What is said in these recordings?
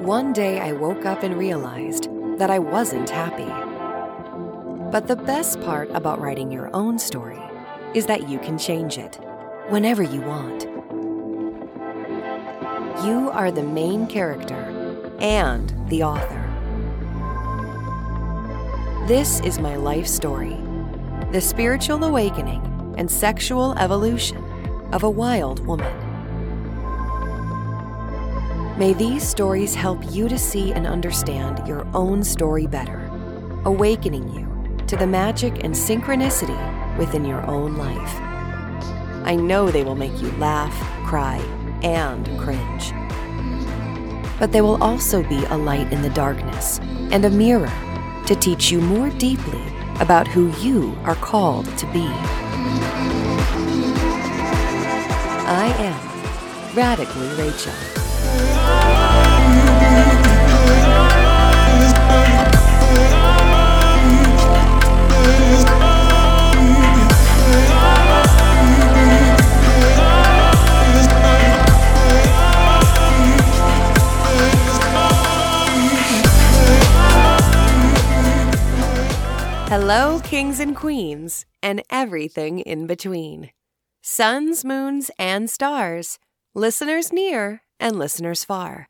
One day I woke up and realized that I wasn't happy. But the best part about writing your own story is that you can change it whenever you want. You are the main character and the author. This is my life story the spiritual awakening and sexual evolution of a wild woman. May these stories help you to see and understand your own story better, awakening you to the magic and synchronicity within your own life. I know they will make you laugh, cry, and cringe. But they will also be a light in the darkness and a mirror to teach you more deeply about who you are called to be. I am Radically Rachael. Hello, kings and queens, and everything in between. Suns, moons, and stars, listeners near and listeners far.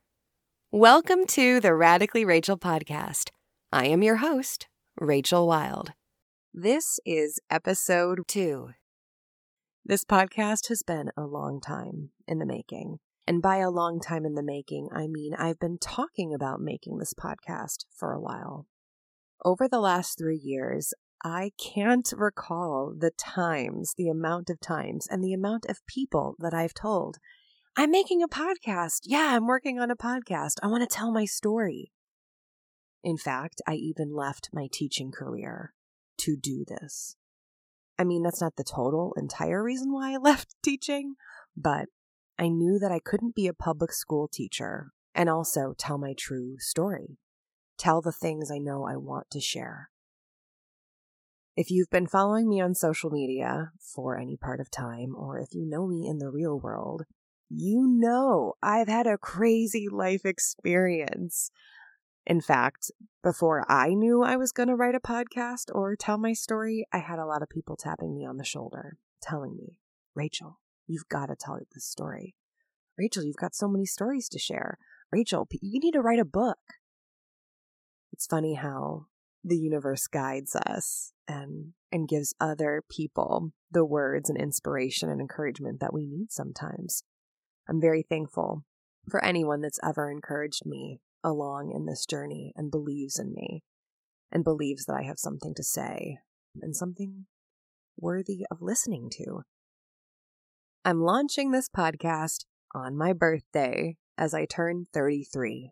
Welcome to the Radically Rachael podcast. I am your host, Rachael Wild. This is episode two. This podcast has been a long time in the making. And by a long time in the making, I mean I've been talking about making this podcast for a while. Over the last three years, I can't recall the times, the amount of times, and the amount of people that I've told, I'm making a podcast. Yeah, I'm working on a podcast. I want to tell my story. In fact, I even left my teaching career to do this. I mean, that's not the total, entire reason why I left teaching, but I knew that I couldn't be a public school teacher and also tell my true story tell the things I know I want to share. If you've been following me on social media for any part of time, or if you know me in the real world, you know I've had a crazy life experience. In fact, before I knew I was going to write a podcast or tell my story, I had a lot of people tapping me on the shoulder, telling me, Rachael, you've got to tell this story. Rachael, you've got so many stories to share. Rachael, you need to write a book it's funny how the universe guides us and and gives other people the words and inspiration and encouragement that we need sometimes. I'm very thankful for anyone that's ever encouraged me along in this journey and believes in me and believes that I have something to say and something worthy of listening to. I'm launching this podcast on my birthday as I turn 33.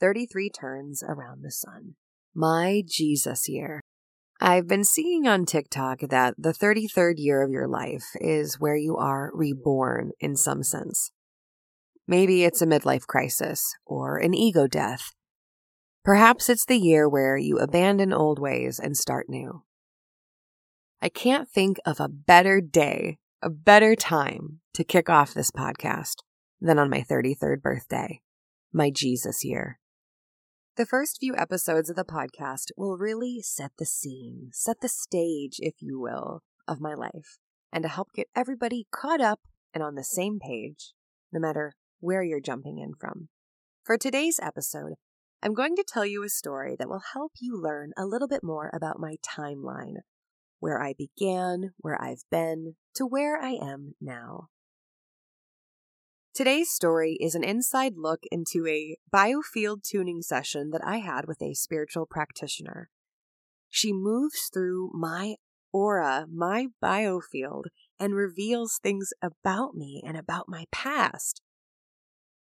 33 turns around the sun. My Jesus year. I've been seeing on TikTok that the 33rd year of your life is where you are reborn in some sense. Maybe it's a midlife crisis or an ego death. Perhaps it's the year where you abandon old ways and start new. I can't think of a better day, a better time to kick off this podcast than on my 33rd birthday, my Jesus year. The first few episodes of the podcast will really set the scene, set the stage, if you will, of my life, and to help get everybody caught up and on the same page, no matter where you're jumping in from. For today's episode, I'm going to tell you a story that will help you learn a little bit more about my timeline, where I began, where I've been, to where I am now. Today's story is an inside look into a biofield tuning session that I had with a spiritual practitioner. She moves through my aura, my biofield, and reveals things about me and about my past.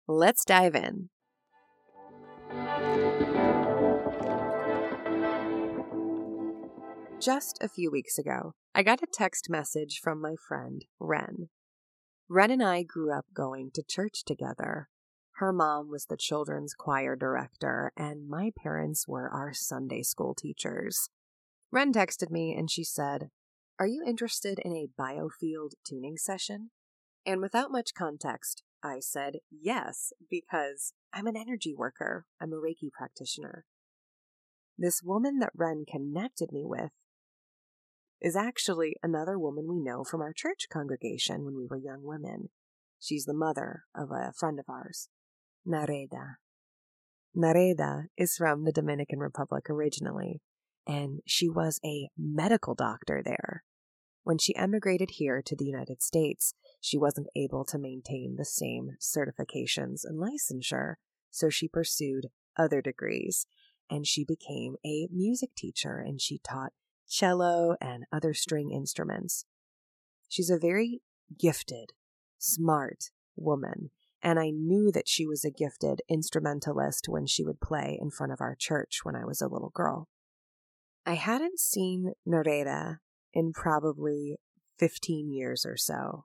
Let's dive in. Just a few weeks ago, I got a text message from my friend, Ren, Ren and I grew up going to church together. Her mom was the children's choir director, and my parents were our Sunday school teachers. Ren texted me and she said, Are you interested in a biofield tuning session? And without much context, I said yes, because I'm an energy worker. I'm a Reiki practitioner. This woman that Ren connected me with is actually another woman we know from our church congregation when we were young women. She's the mother of a friend of ours, Nereyda. Nereyda is from the Dominican Republic originally, and she was a medical doctor there. When she emigrated here to the United States, she wasn't able to maintain the same certifications and licensure, so she pursued other degrees and she became a music teacher and she taught cello and other string instruments. She's a very gifted, smart woman, and I knew that she was a gifted instrumentalist when she would play in front of our church when I was a little girl. I hadn't seen Nereyda in probably 15 years or so.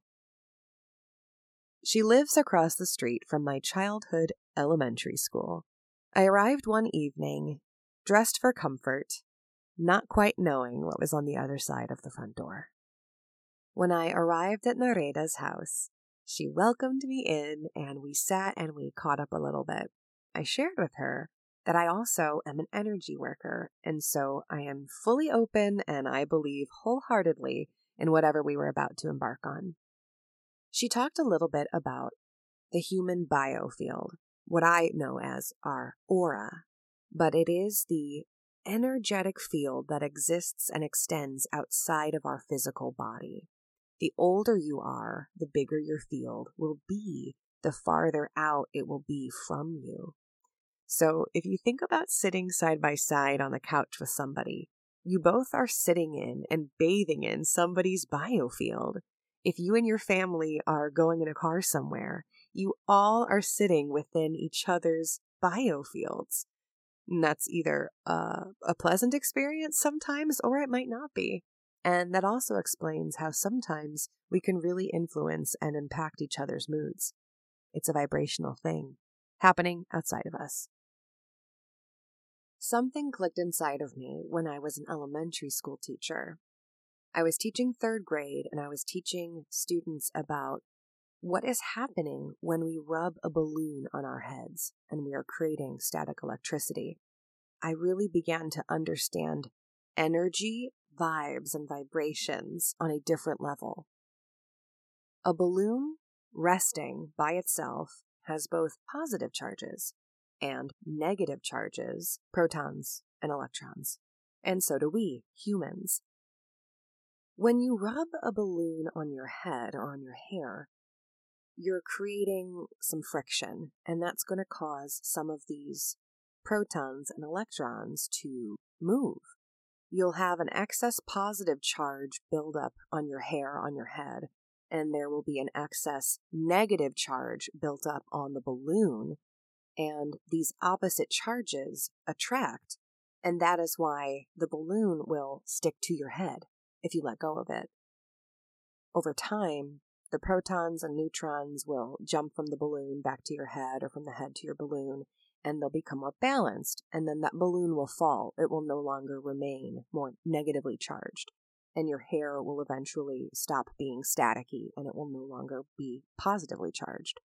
She lives across the street from my childhood elementary school. I arrived one evening, dressed for comfort, not quite knowing what was on the other side of the front door. When I arrived at Nereyda's house, she welcomed me in and we sat and we caught up a little bit. I shared with her that I also am an energy worker, and so I am fully open and I believe wholeheartedly in whatever we were about to embark on. She talked a little bit about the human biofield, what I know as our aura, but it is the energetic field that exists and extends outside of our physical body. The older you are, the bigger your field will be, the farther out it will be from you. So if you think about sitting side by side on the couch with somebody, you both are sitting in and bathing in somebody's biofield. If you and your family are going in a car somewhere, you all are sitting within each other's biofields. And that's either a, a pleasant experience sometimes or it might not be. And that also explains how sometimes we can really influence and impact each other's moods. It's a vibrational thing happening outside of us. Something clicked inside of me when I was an elementary school teacher. I was teaching third grade and I was teaching students about what is happening when we rub a balloon on our heads and we are creating static electricity. I really began to understand energy, vibes, and vibrations on a different level. A balloon resting by itself has both positive charges and negative charges, protons and electrons. And so do we, humans. When you rub a balloon on your head or on your hair, you're creating some friction, and that's going to cause some of these protons and electrons to move. You'll have an excess positive charge build up on your hair on your head, and there will be an excess negative charge built up on the balloon and these opposite charges attract, and that is why the balloon will stick to your head if you let go of it. Over time, the protons and neutrons will jump from the balloon back to your head or from the head to your balloon, and they'll become more balanced, and then that balloon will fall. It will no longer remain more negatively charged, and your hair will eventually stop being staticky and it will no longer be positively charged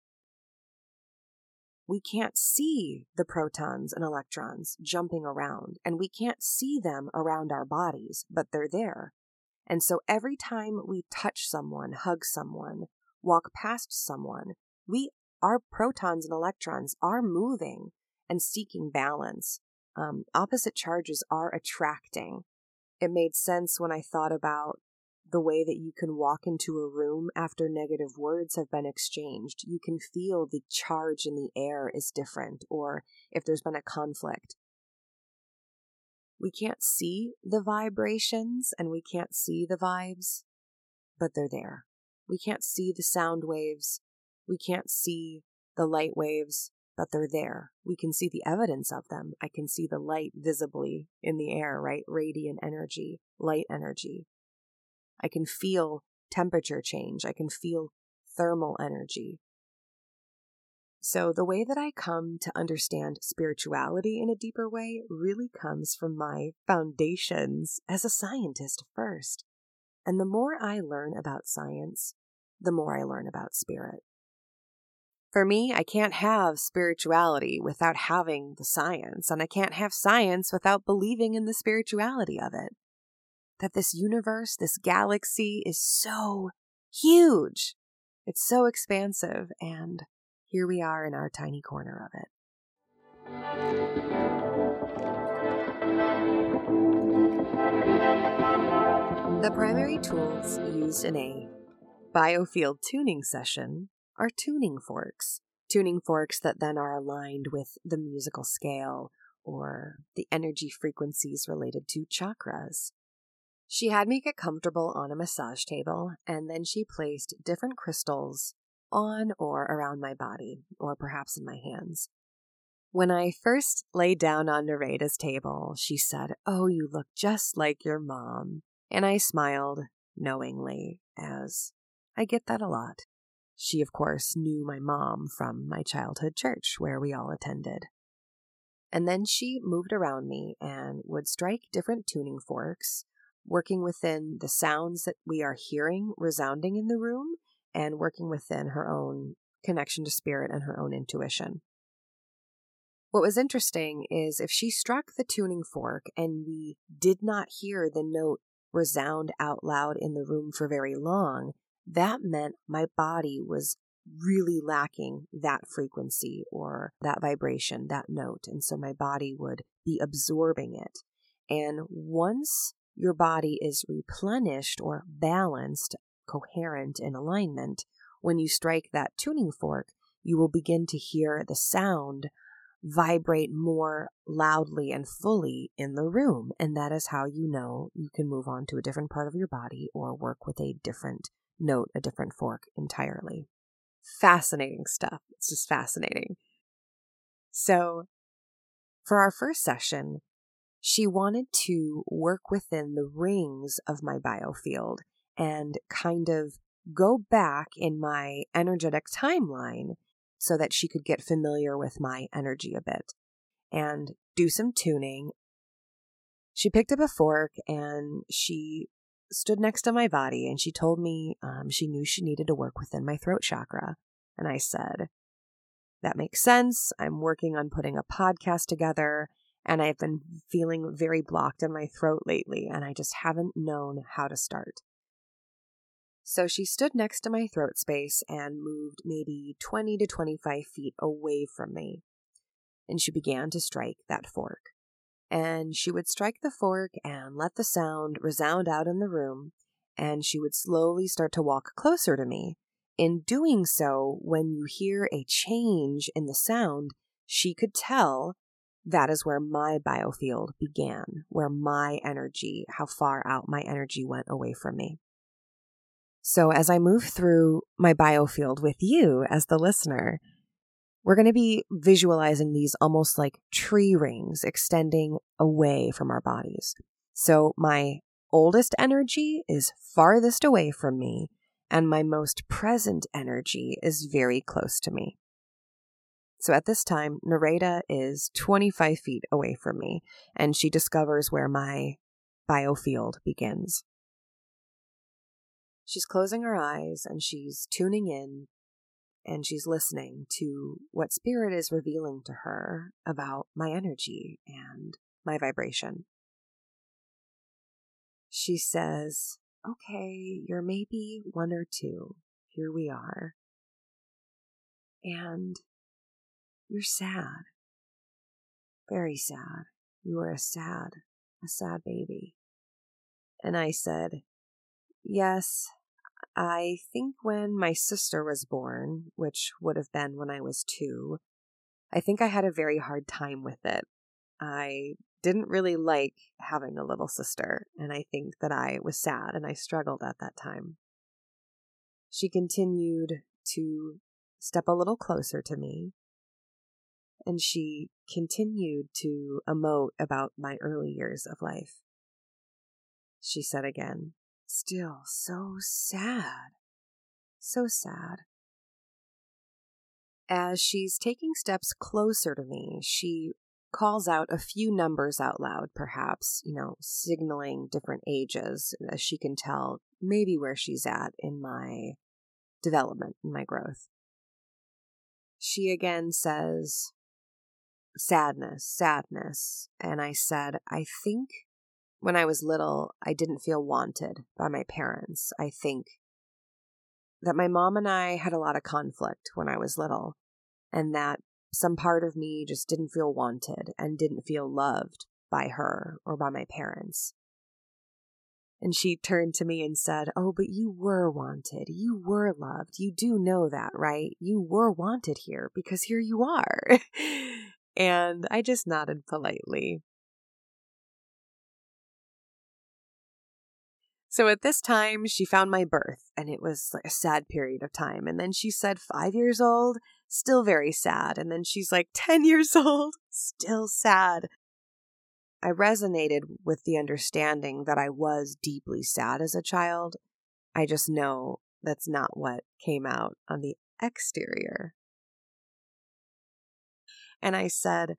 we can't see the protons and electrons jumping around, and we can't see them around our bodies, but they're there. And so every time we touch someone, hug someone, walk past someone, we our protons and electrons are moving and seeking balance. Um, opposite charges are attracting. It made sense when I thought about the way that you can walk into a room after negative words have been exchanged. You can feel the charge in the air is different, or if there's been a conflict. We can't see the vibrations and we can't see the vibes, but they're there. We can't see the sound waves. We can't see the light waves, but they're there. We can see the evidence of them. I can see the light visibly in the air, right? Radiant energy, light energy. I can feel temperature change. I can feel thermal energy. So, the way that I come to understand spirituality in a deeper way really comes from my foundations as a scientist first. And the more I learn about science, the more I learn about spirit. For me, I can't have spirituality without having the science, and I can't have science without believing in the spirituality of it. That this universe, this galaxy is so huge. It's so expansive, and here we are in our tiny corner of it. The primary tools used in a biofield tuning session are tuning forks. Tuning forks that then are aligned with the musical scale or the energy frequencies related to chakras. She had me get comfortable on a massage table, and then she placed different crystals on or around my body, or perhaps in my hands. When I first lay down on Nereyda's table, she said, Oh, you look just like your mom. And I smiled knowingly, as I get that a lot. She, of course, knew my mom from my childhood church where we all attended. And then she moved around me and would strike different tuning forks, working within the sounds that we are hearing resounding in the room and working within her own connection to spirit and her own intuition. What was interesting is if she struck the tuning fork and we did not hear the note resound out loud in the room for very long, that meant my body was really lacking that frequency or that vibration, that note. And so my body would be absorbing it. And once your body is replenished or balanced, coherent, in alignment, when you strike that tuning fork, you will begin to hear the sound vibrate more loudly and fully in the room. And that is how you know you can move on to a different part of your body or work with a different note a different fork entirely. Fascinating stuff. It's just fascinating. So, for our first session, she wanted to work within the rings of my biofield and kind of go back in my energetic timeline so that she could get familiar with my energy a bit and do some tuning. She picked up a fork and she stood next to my body and she told me um, she knew she needed to work within my throat chakra. And I said, That makes sense. I'm working on putting a podcast together and I've been feeling very blocked in my throat lately and I just haven't known how to start. So she stood next to my throat space and moved maybe 20 to 25 feet away from me. And she began to strike that fork and she would strike the fork and let the sound resound out in the room, and she would slowly start to walk closer to me. In doing so, when you hear a change in the sound, she could tell that is where my biofield began, where my energy, how far out my energy went away from me. So as I move through my biofield with you as the listener, we're going to be visualizing these almost like tree rings extending away from our bodies. So my oldest energy is farthest away from me, and my most present energy is very close to me. So at this time, Nereyda is 25 feet away from me, and she discovers where my biofield begins. She's closing her eyes and she's tuning in and she's listening to what spirit is revealing to her about my energy and my vibration. She says, Okay, you're maybe one or two. Here we are. And you're sad. Very sad. You are a sad, a sad baby. And I said, Yes, I think when my sister was born, which would have been when I was two, I think I had a very hard time with it. I didn't really like having a little sister, and I think that I was sad and I struggled at that time. She continued to step a little closer to me, and she continued to emote about my early years of life. She said again, Still so sad. So sad. As she's taking steps closer to me, she calls out a few numbers out loud, perhaps, you know, signaling different ages as she can tell maybe where she's at in my development, in my growth. she again says, sadness, sadness. And I said, I think when I was little, I didn't feel wanted by my parents. I think that my mom and I had a lot of conflict when I was little, and that some part of me just didn't feel wanted and didn't feel loved by her or by my parents. And she turned to me and said, Oh, but you were wanted. You were loved. You do know that, right? You were wanted here because here you are. and I just nodded politely. So at this time, she found my birth, and it was like a sad period of time. And then she said, five years old, still very sad. And then she's like, 10 years old, still sad. I resonated with the understanding that I was deeply sad as a child. I just know that's not what came out on the exterior. And I said,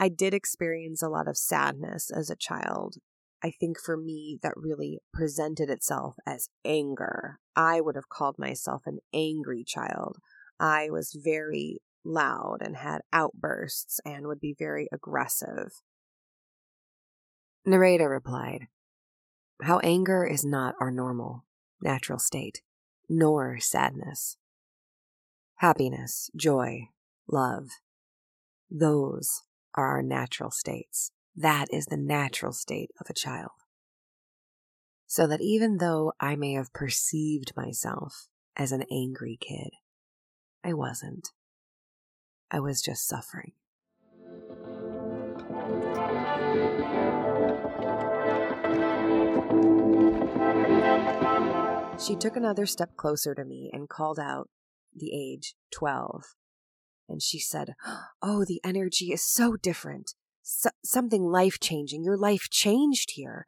I did experience a lot of sadness as a child. I think for me, that really presented itself as anger. I would have called myself an angry child. I was very loud and had outbursts and would be very aggressive. Nereyda replied, How anger is not our normal, natural state, nor sadness. Happiness, joy, love, those are our natural states. That is the natural state of a child. So that even though I may have perceived myself as an angry kid, I wasn't. I was just suffering. She took another step closer to me and called out the age 12. And she said, Oh, the energy is so different. So- something life changing. Your life changed here.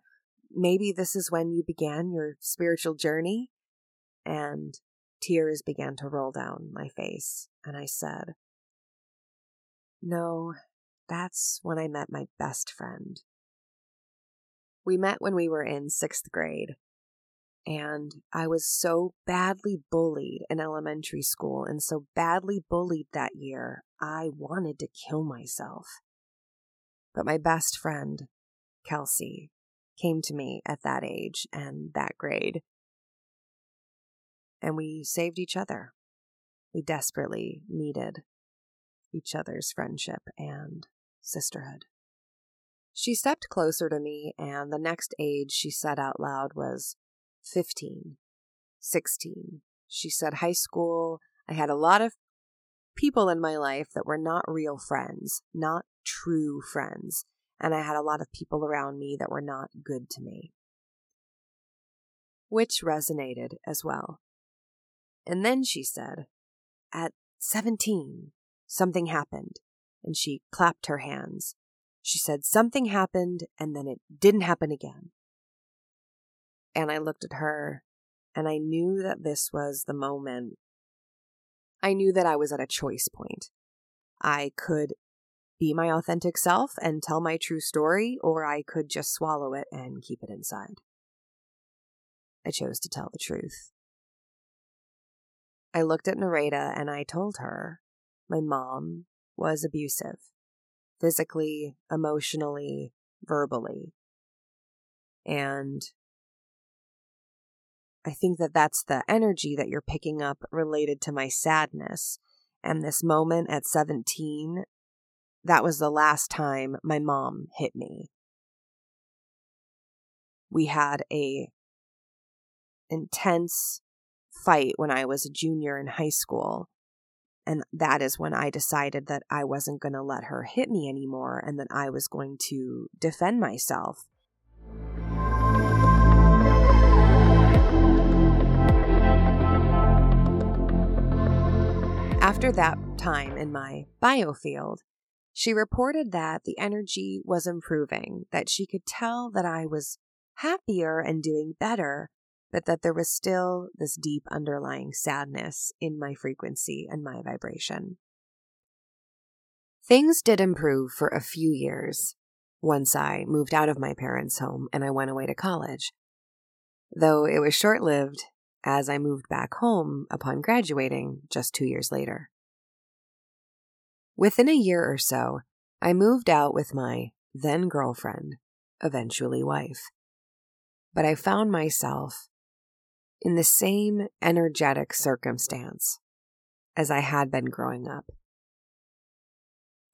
Maybe this is when you began your spiritual journey. And tears began to roll down my face. And I said, No, that's when I met my best friend. We met when we were in sixth grade. And I was so badly bullied in elementary school and so badly bullied that year, I wanted to kill myself. But my best friend, Kelsey, came to me at that age and that grade. And we saved each other. We desperately needed each other's friendship and sisterhood. She stepped closer to me, and the next age she said out loud was 15, 16. She said, High school, I had a lot of people in my life that were not real friends, not true friends, and I had a lot of people around me that were not good to me. Which resonated as well. And then she said, At 17, something happened, and she clapped her hands. She said, Something happened, and then it didn't happen again. And I looked at her and I knew that this was the moment. I knew that I was at a choice point. I could be my authentic self and tell my true story, or I could just swallow it and keep it inside. I chose to tell the truth. I looked at Nereyda and I told her my mom was abusive physically, emotionally, verbally. And I think that that's the energy that you're picking up related to my sadness. And this moment at 17, that was the last time my mom hit me. We had a intense fight when I was a junior in high school. And that is when I decided that I wasn't going to let her hit me anymore and that I was going to defend myself After that time in my biofield, she reported that the energy was improving, that she could tell that I was happier and doing better, but that there was still this deep underlying sadness in my frequency and my vibration. Things did improve for a few years once I moved out of my parents' home and I went away to college. Though it was short lived as I moved back home upon graduating just two years later. Within a year or so, I moved out with my then girlfriend, eventually wife. But I found myself in the same energetic circumstance as I had been growing up.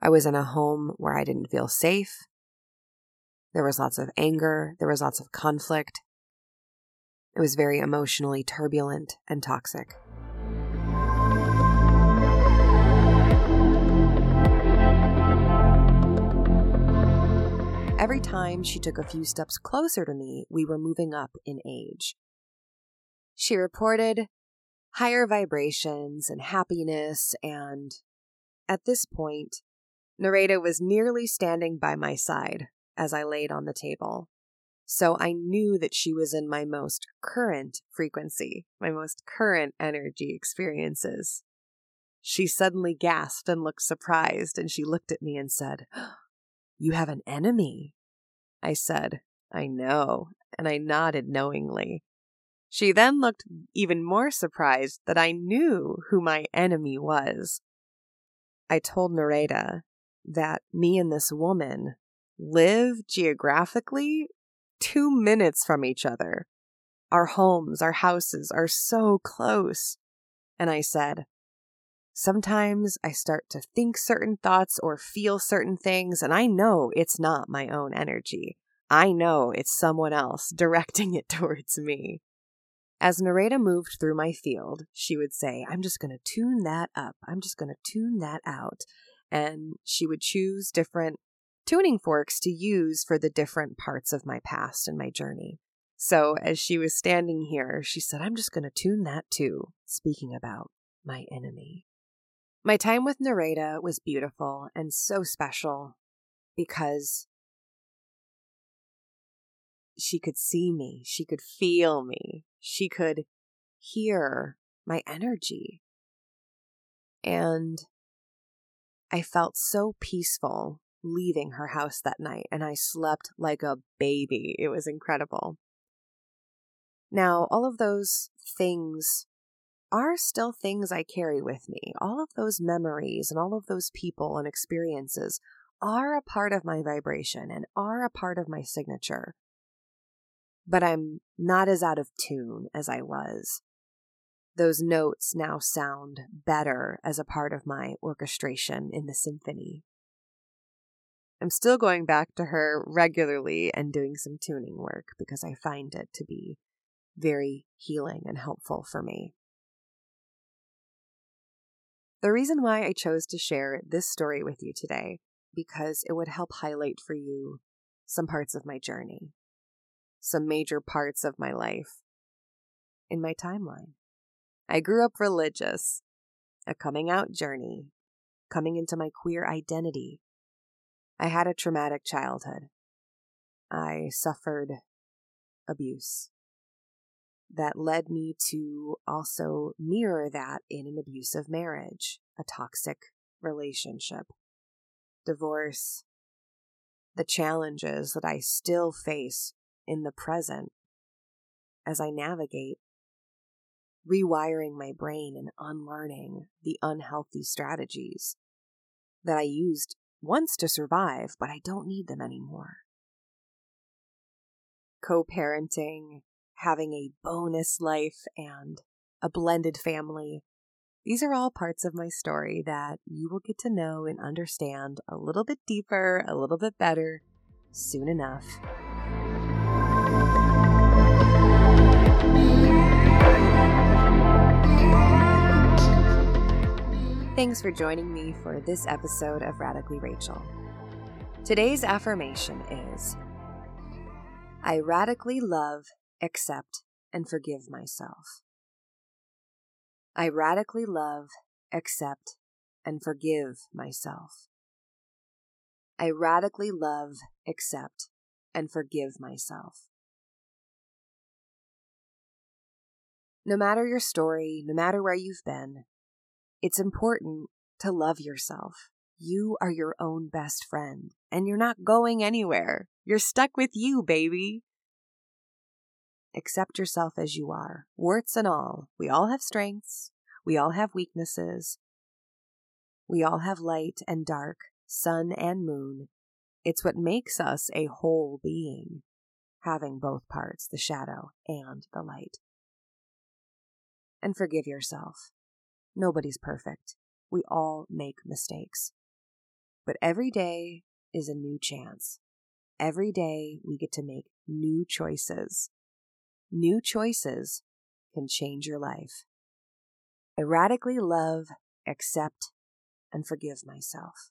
I was in a home where I didn't feel safe. There was lots of anger, there was lots of conflict. It was very emotionally turbulent and toxic. Every time she took a few steps closer to me, we were moving up in age. She reported higher vibrations and happiness, and at this point, Nereyda was nearly standing by my side as I laid on the table. So I knew that she was in my most current frequency, my most current energy experiences. She suddenly gasped and looked surprised, and she looked at me and said, you have an enemy. I said, I know, and I nodded knowingly. She then looked even more surprised that I knew who my enemy was. I told Nereyda that me and this woman live geographically two minutes from each other. Our homes, our houses are so close. And I said, Sometimes I start to think certain thoughts or feel certain things, and I know it's not my own energy. I know it's someone else directing it towards me. As Nereyda moved through my field, she would say, I'm just going to tune that up. I'm just going to tune that out. And she would choose different tuning forks to use for the different parts of my past and my journey. So as she was standing here, she said, I'm just going to tune that too, speaking about my enemy. My time with Nereyda was beautiful and so special because she could see me, she could feel me, she could hear my energy. And I felt so peaceful leaving her house that night, and I slept like a baby. It was incredible. Now, all of those things are still things I carry with me. All of those memories and all of those people and experiences are a part of my vibration and are a part of my signature. But I'm not as out of tune as I was. Those notes now sound better as a part of my orchestration in the symphony. I'm still going back to her regularly and doing some tuning work because I find it to be very healing and helpful for me. The reason why I chose to share this story with you today, because it would help highlight for you some parts of my journey, some major parts of my life in my timeline. I grew up religious, a coming out journey, coming into my queer identity. I had a traumatic childhood. I suffered abuse that led me to also mirror that in an abusive marriage, a toxic relationship, divorce, the challenges that I still face in the present as I navigate rewiring my brain and unlearning the unhealthy strategies that I used once to survive, but I don't need them anymore. Co parenting, having a bonus life and a blended family. These are all parts of my story that you will get to know and understand a little bit deeper, a little bit better soon enough. Thanks for joining me for this episode of Radically Rachael. Today's affirmation is I radically love accept, and forgive myself. I radically love, accept, and forgive myself. I radically love, accept, and forgive myself. No matter your story, no matter where you've been, it's important to love yourself. You are your own best friend, and you're not going anywhere. You're stuck with you, baby. Accept yourself as you are, warts and all. We all have strengths, we all have weaknesses. We all have light and dark, sun and moon. It's what makes us a whole being, having both parts, the shadow and the light. And forgive yourself. Nobody's perfect. We all make mistakes. But every day is a new chance. Every day we get to make new choices. New choices can change your life. I radically love, accept, and forgive myself.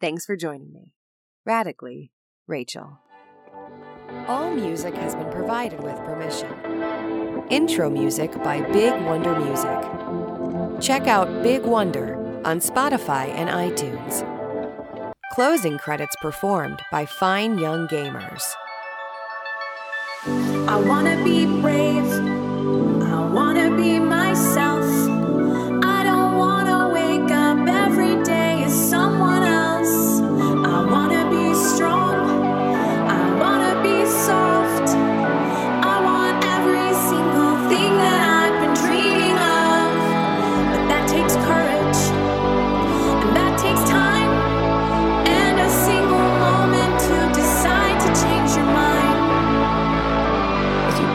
Thanks for joining me. Radically, Rachael. All music has been provided with permission. Intro music by Big Wonder Music. Check out Big Wonder on Spotify and iTunes. Closing credits performed by Fine Young Gamers. I wanna be brave. I wanna be myself.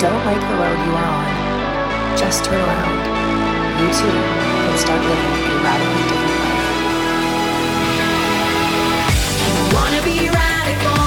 don't like the road you are on, just turn around. You too can start living a radically different life. You wanna be radical.